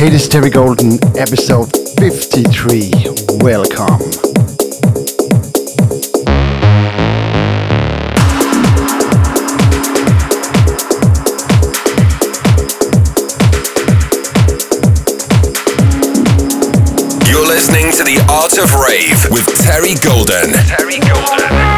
Hey, this is Terry Golden, episode 53. Welcome. You're listening to The Art of Rave with Terry Golden. Terry Golden.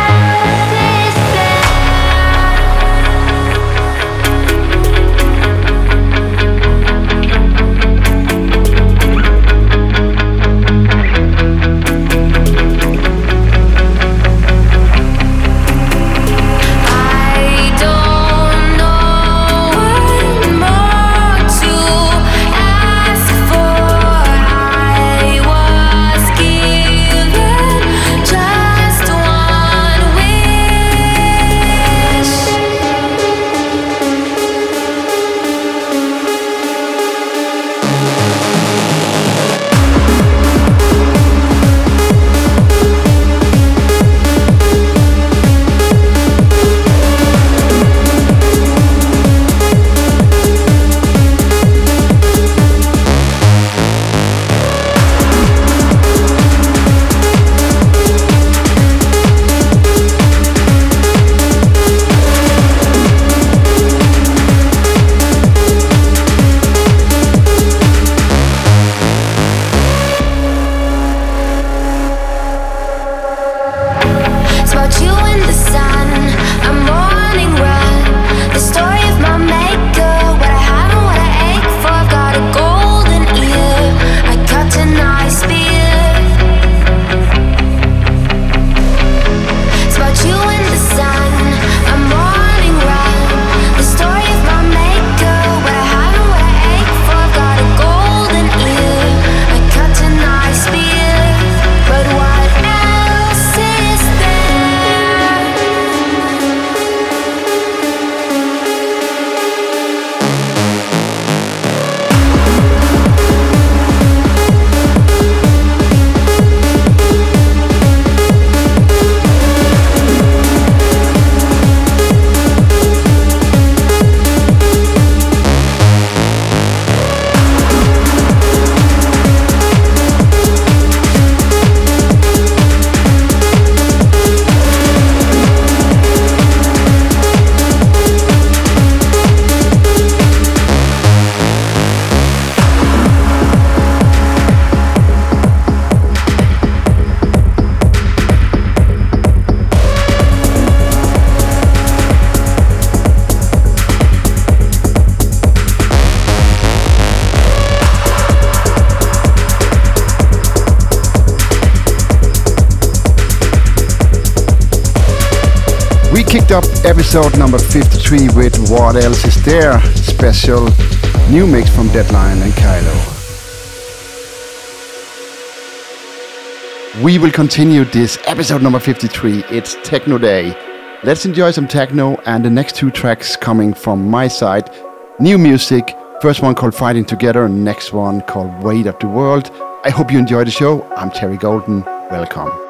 Episode number 53 with What Else Is There? Special new mix from Deadline and Kylo. We will continue this episode number 53. It's Techno Day. Let's enjoy some techno and the next two tracks coming from my side. New music. First one called Fighting Together, next one called Weight of the World. I hope you enjoy the show. I'm Terry Golden. Welcome.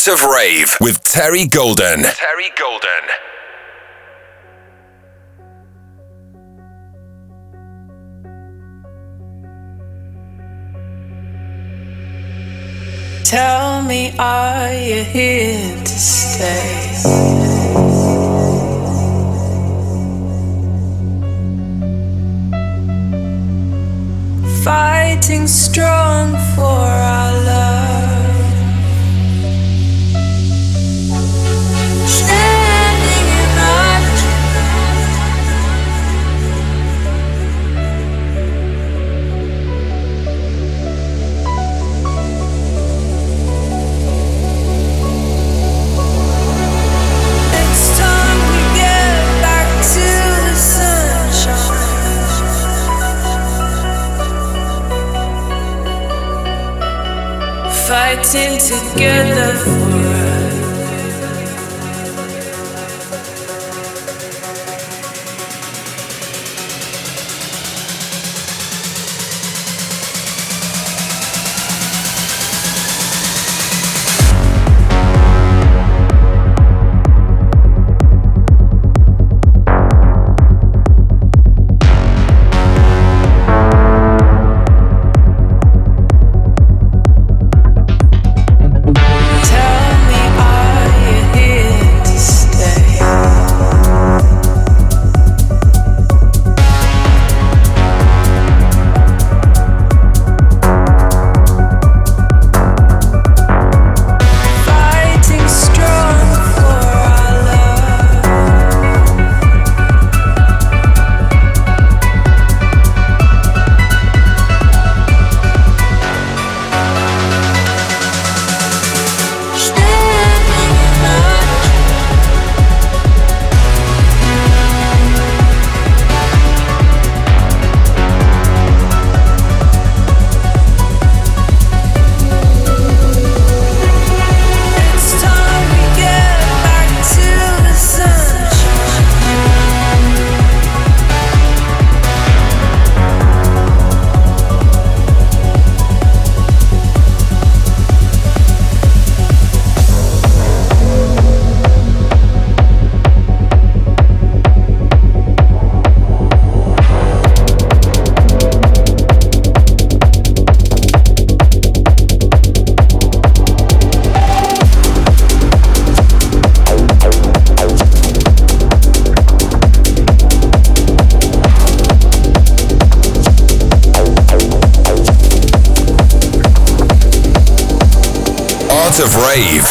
Art of Rave with Terry Golden. Terry Golden. Tell me, are you here to stay? Fighting strong for our love. Fighting together Rave.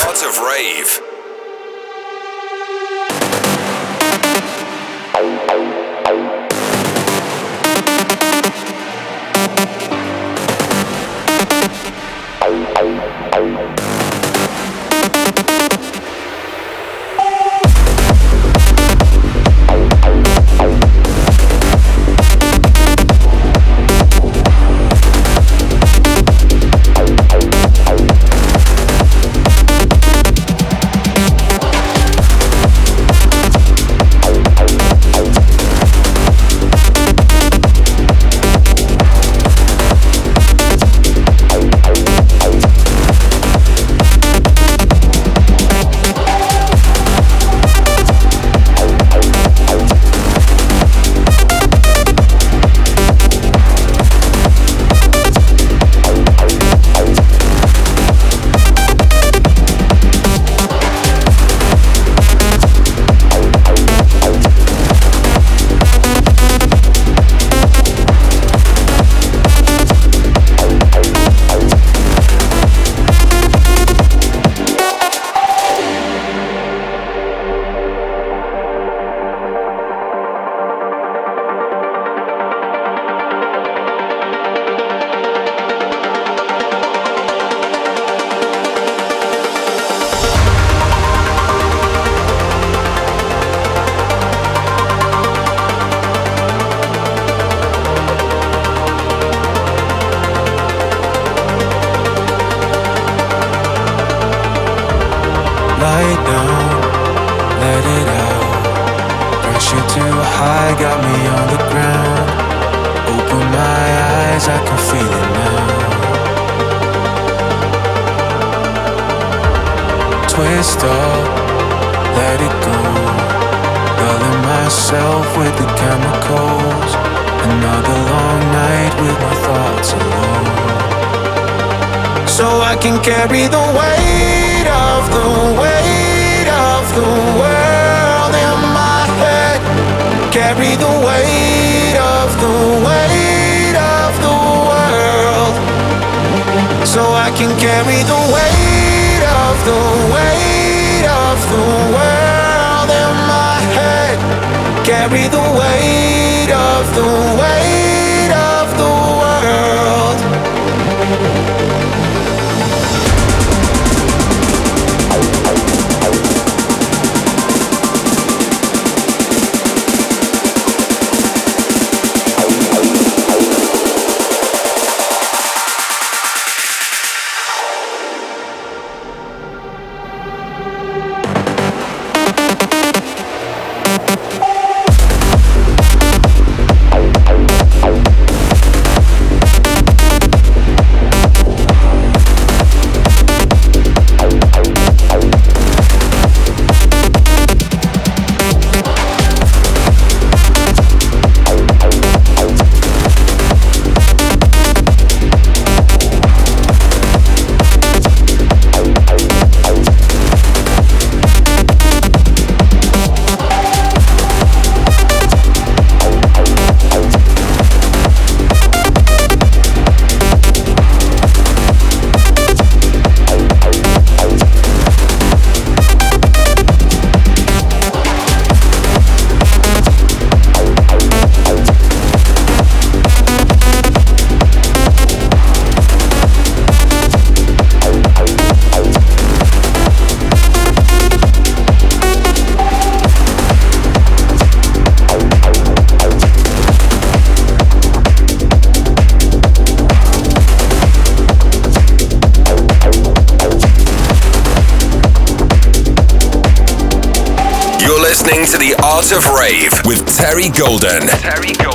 Art of Rave with Terry Golden. Terry Golden.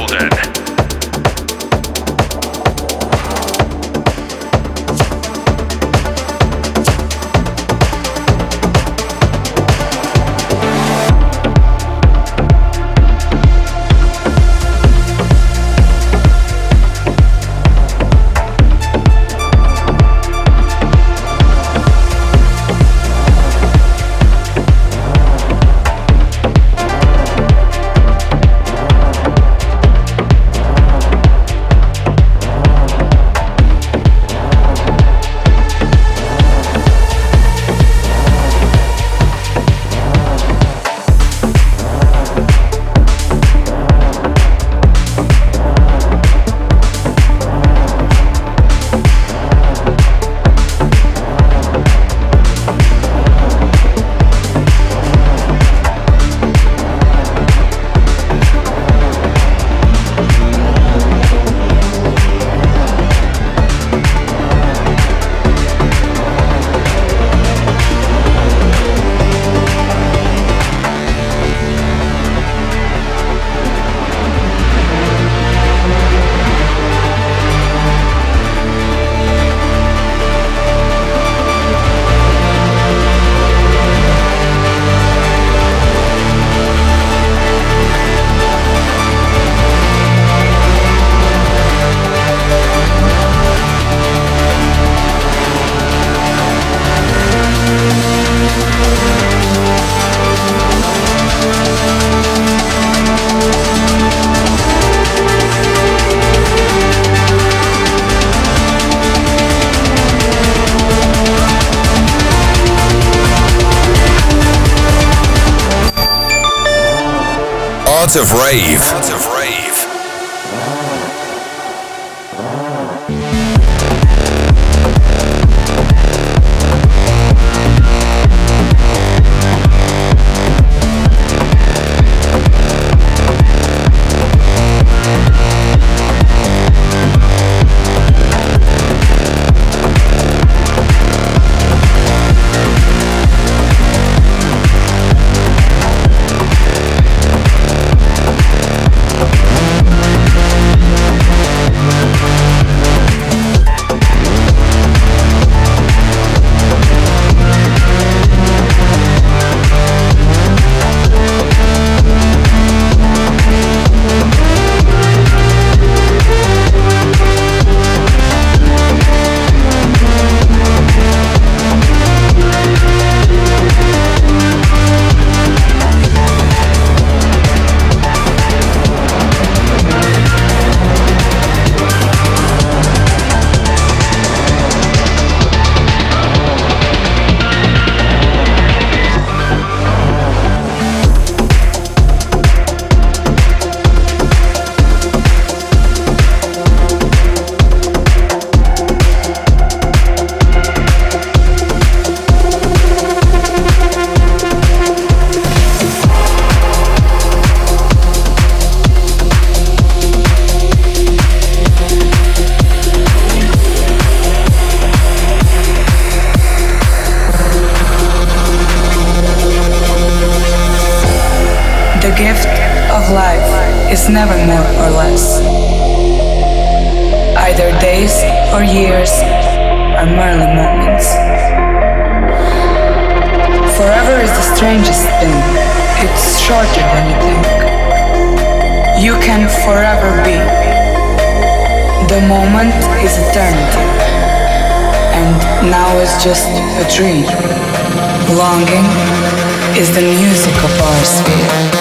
Shorter than you think. You can forever be. The moment is eternity. And now is just a dream. Longing is the music of our sphere.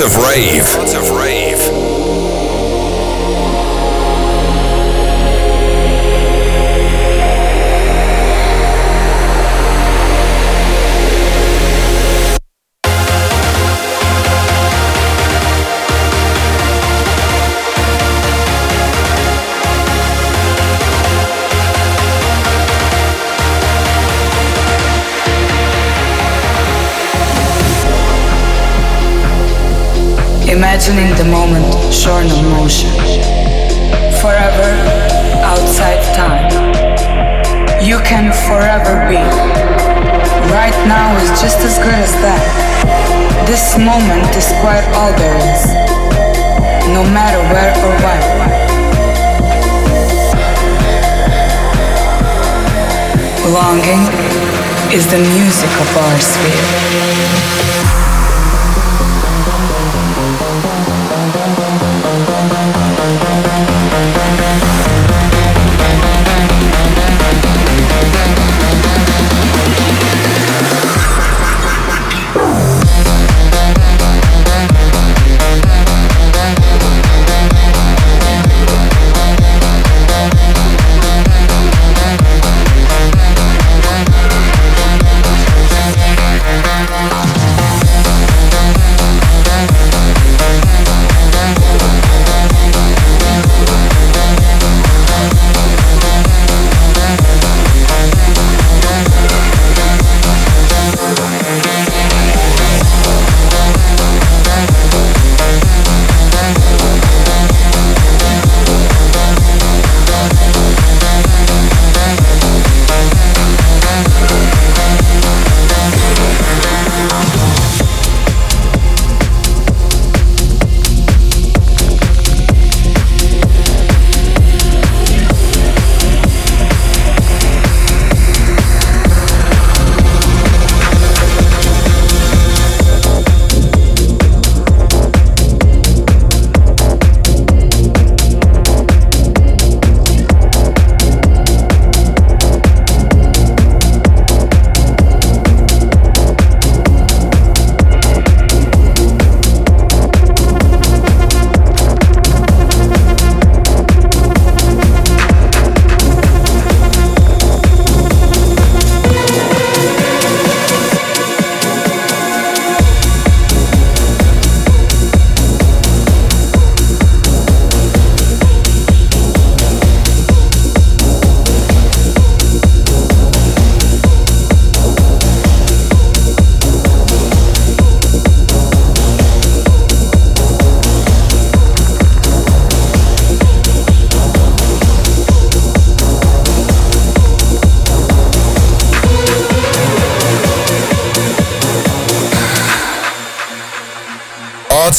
Of Rave. Rave. Imagining the moment shorn of motion. Forever outside time. You can forever be. Right now is just as good as that. This moment is quite all there is. No matter where or when. Longing is the music of our sphere.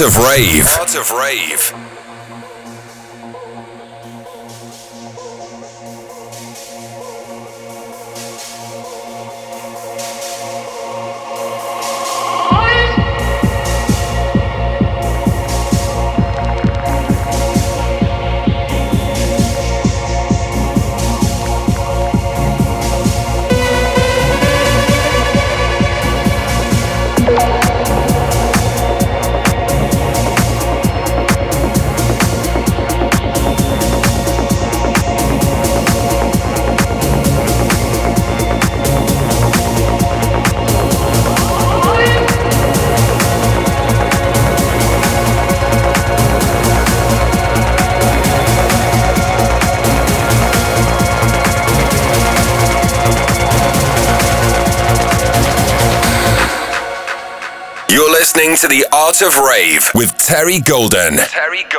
Of Rave. Of Rave. Of Rave with Terry Golden. Terry Golden.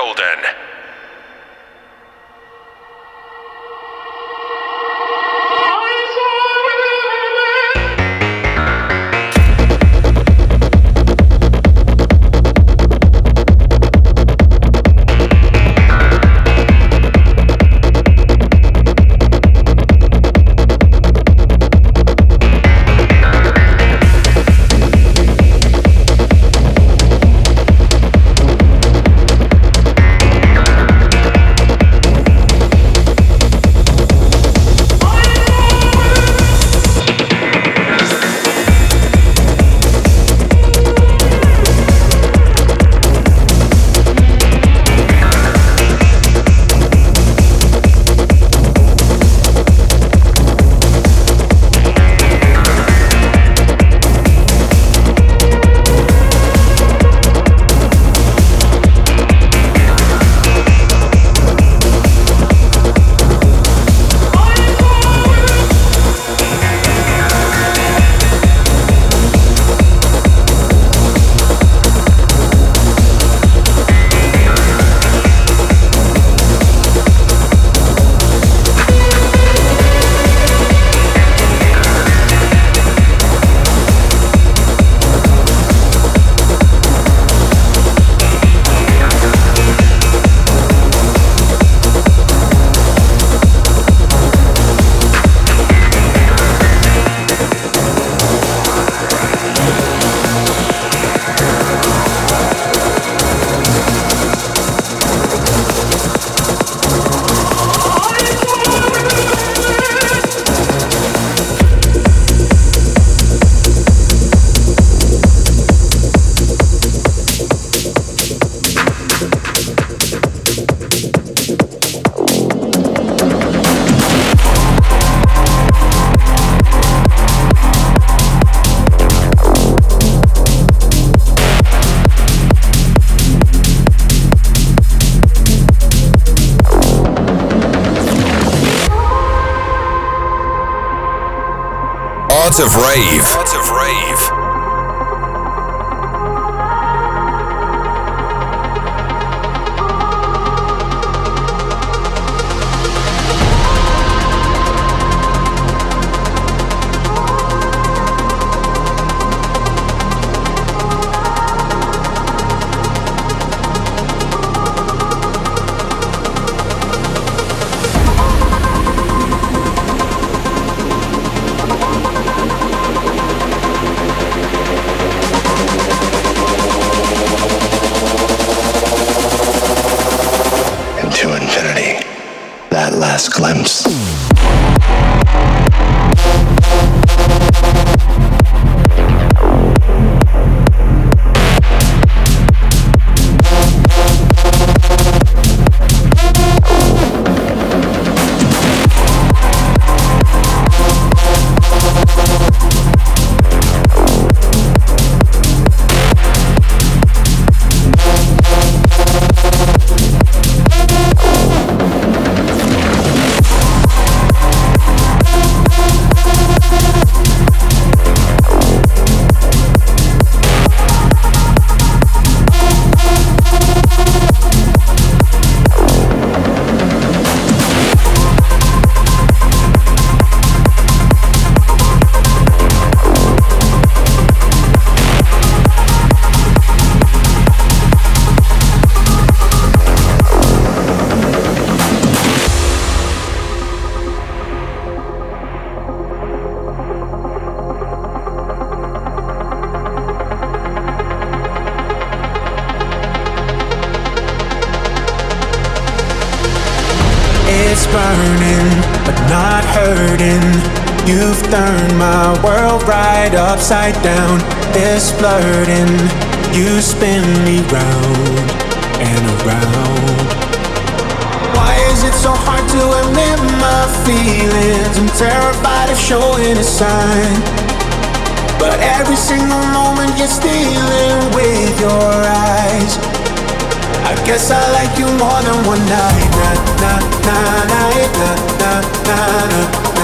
Of Rave. Of Rave. upside down. This flirting, you spin me round and around. Why is it so hard to admit my feelings? I'm terrified of showing a sign. But every single moment you're stealing with your eyes. I guess I like you more than one night. Na na na na na na na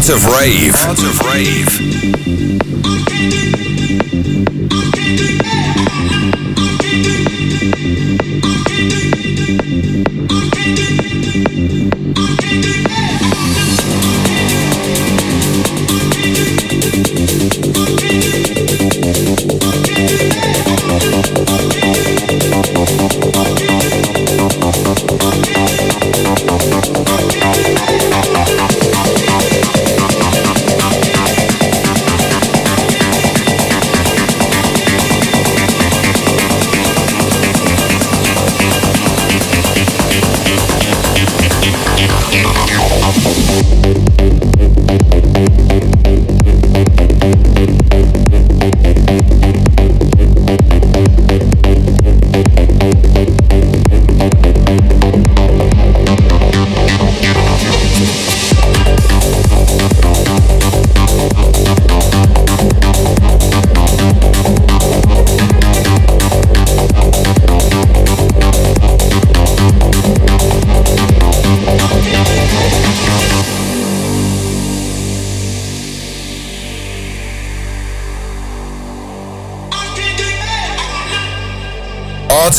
Art of Rave. Art of Rave.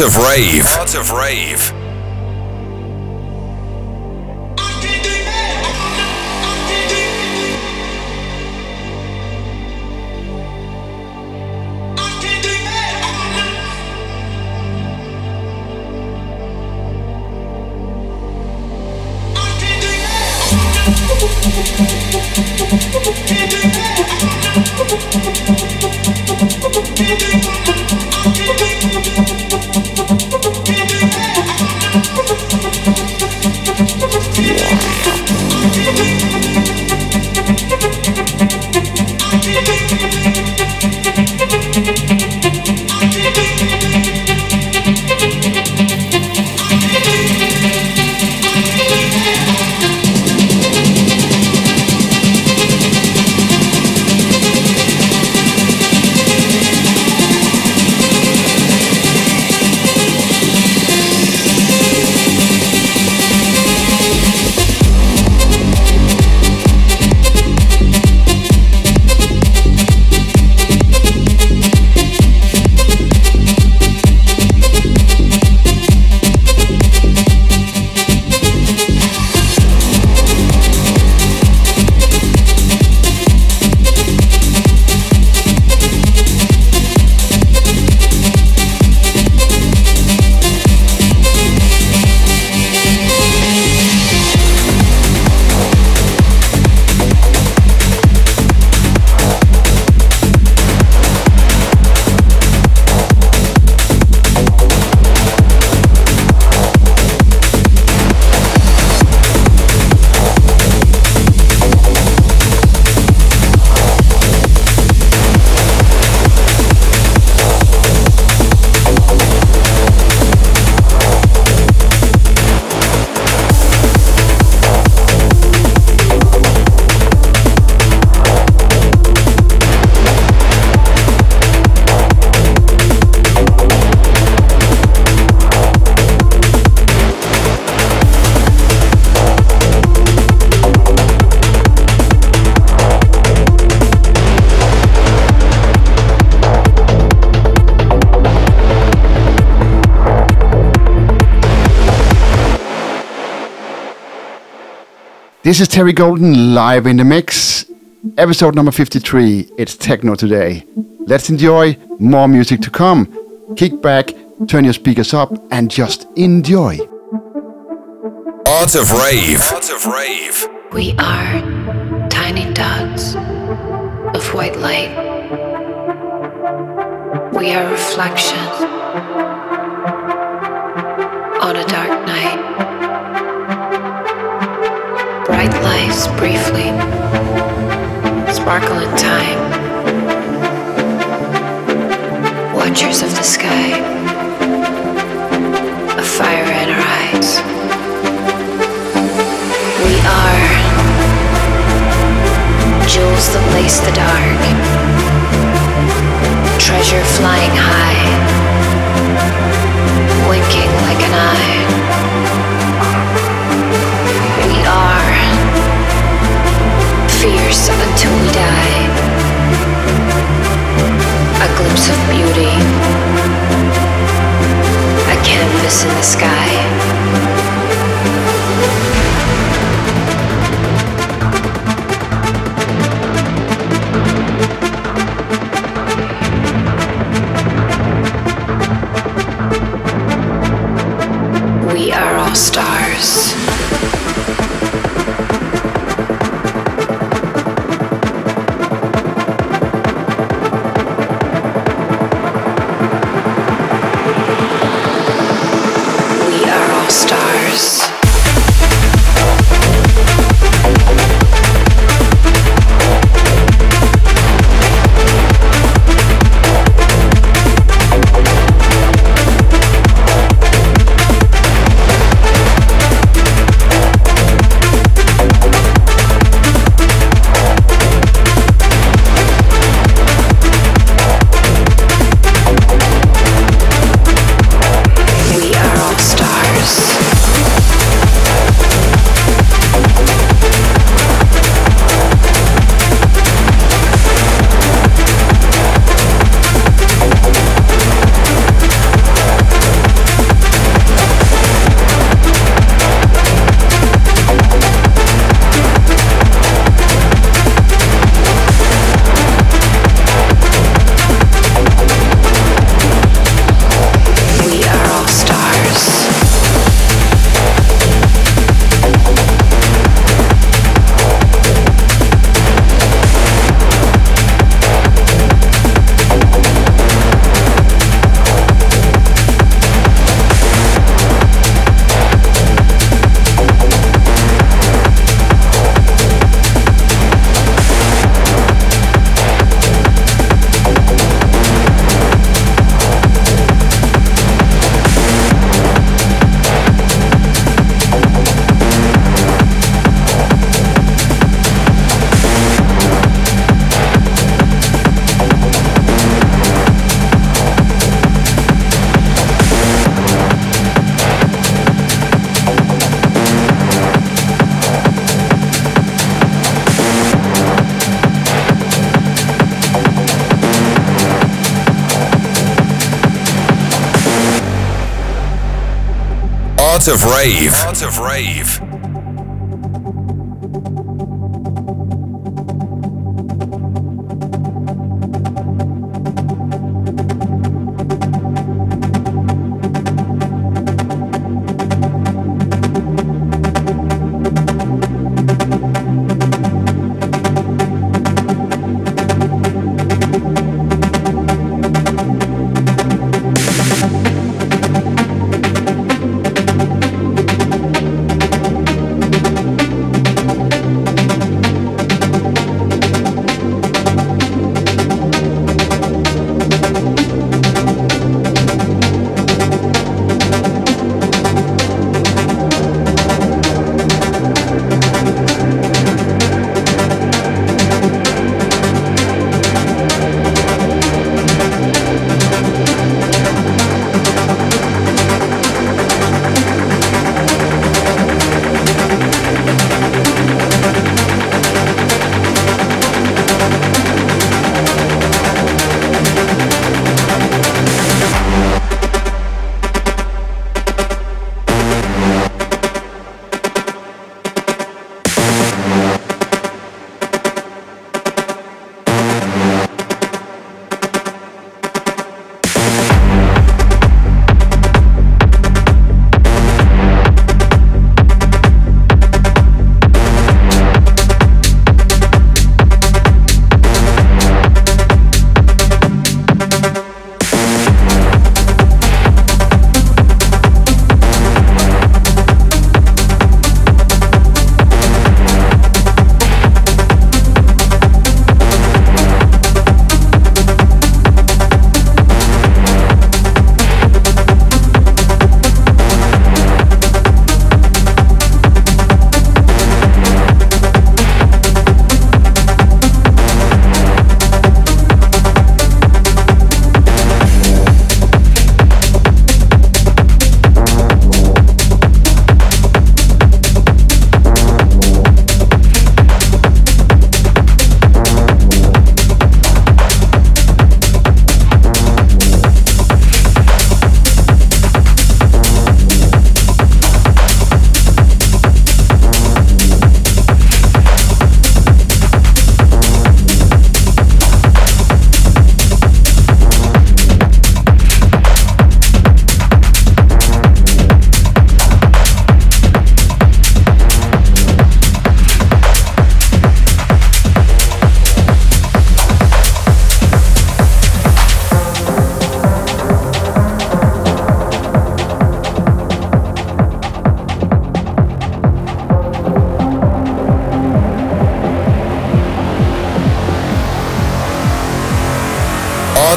Of Rave. Art of Rave. This is Terry Golden live in the mix. Episode number 53. It's Techno today. Let's enjoy more music to come. Kick back, turn your speakers up, and just enjoy. Art of Rave. Art of Rave. We are tiny dots of white light. We are reflections lights briefly sparkle in time. Watchers of the sky, a fire in our eyes. We are jewels that lace the dark, treasure flying high, winking like an eye. fierce until we die. A glimpse of beauty, a canvas in the sky. Of Rave. Art of Rave.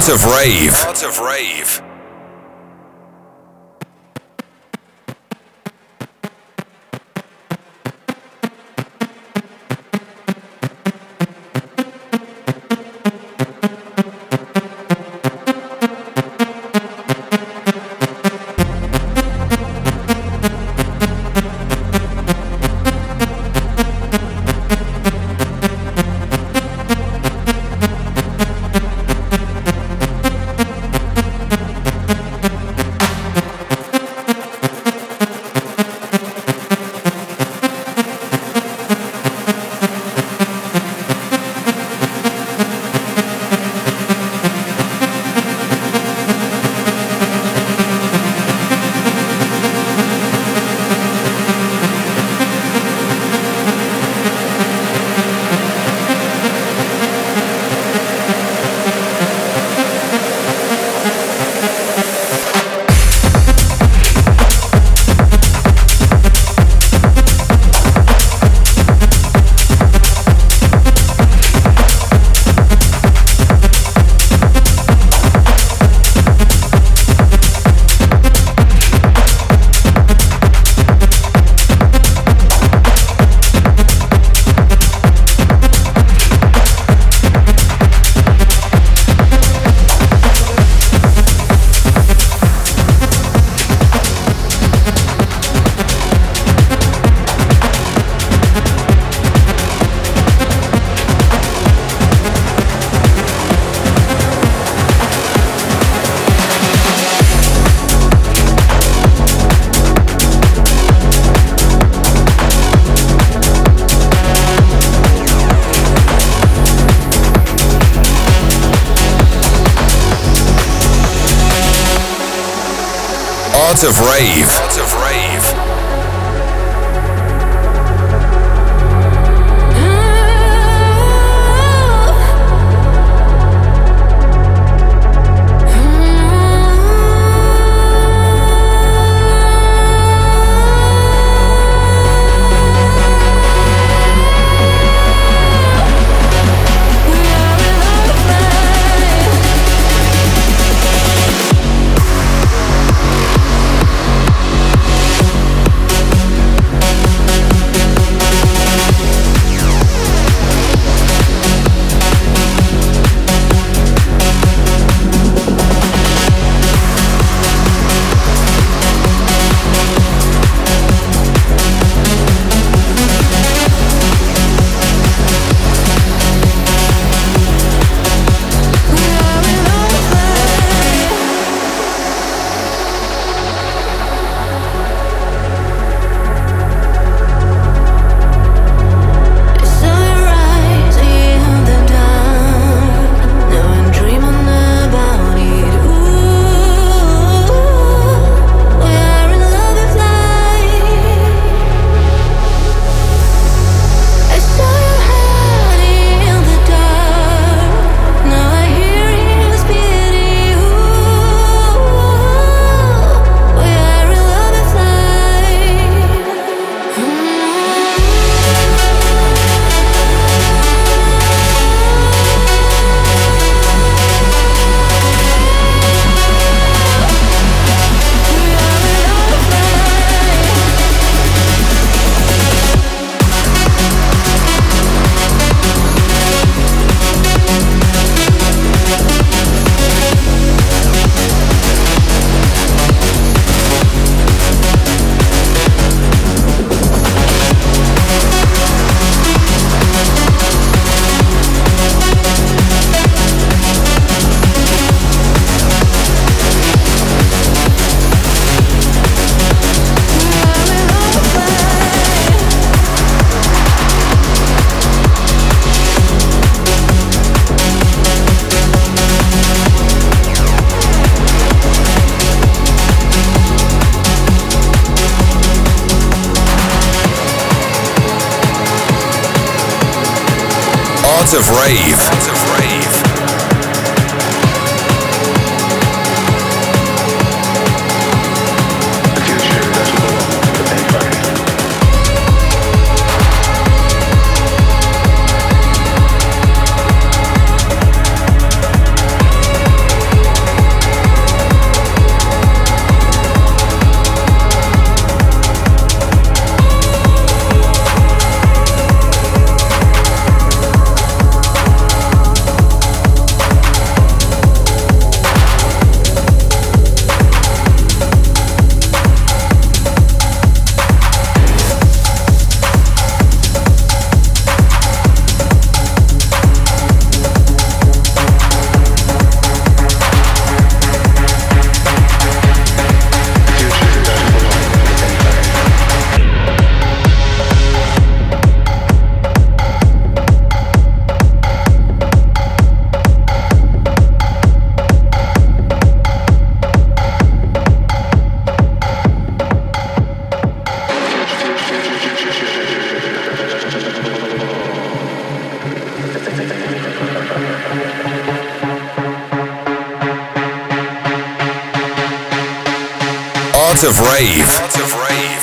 Of Rave. Of Rave. Of Rave. Of Rave.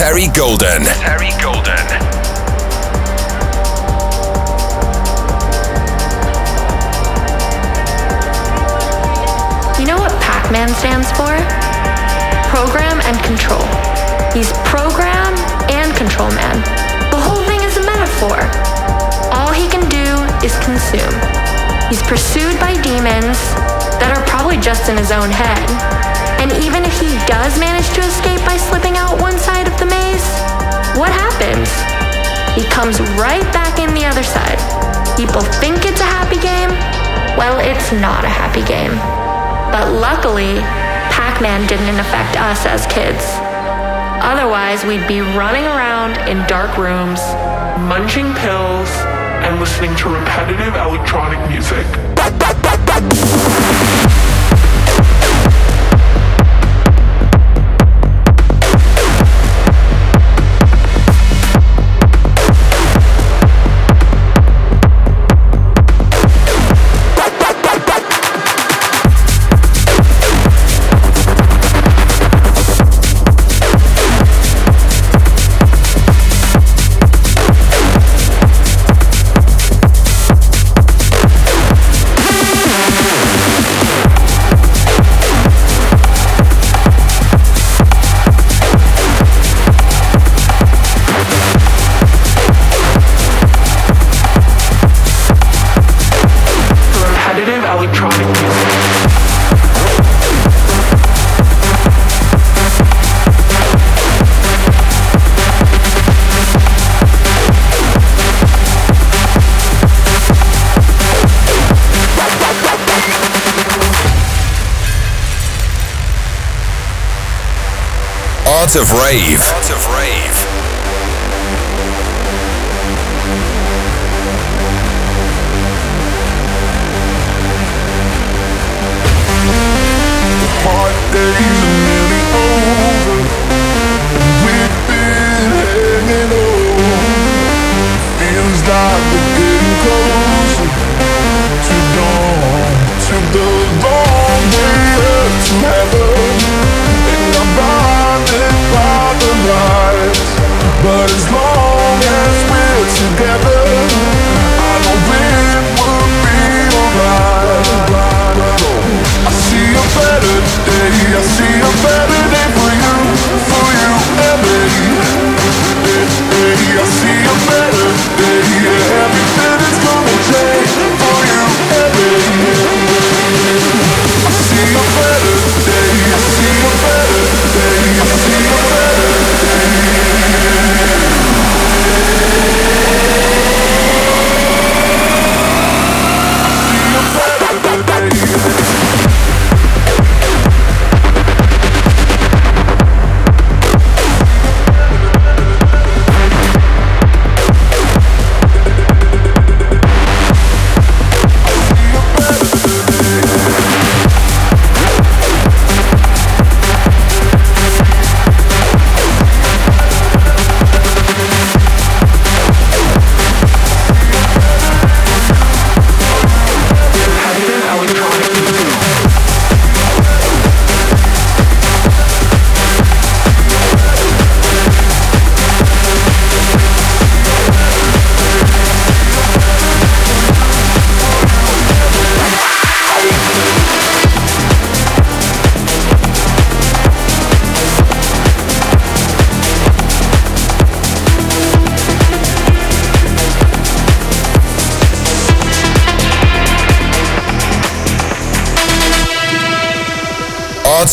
Terry Golden. Terry Golden. You know what Pac Man stands for? Program and control. He's program and control man. The whole thing is a metaphor. All he can do is consume. He's pursued by demons that are probably just in his own head and even if he does manage to escape comes right back in the other side. People think it's a happy game. Well, it's not a happy game. But luckily, Pac Man didn't affect us as kids. Otherwise, we'd be running around in dark rooms, munching pills, and listening to repetitive electronic music. Of Rave.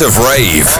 Of Rave.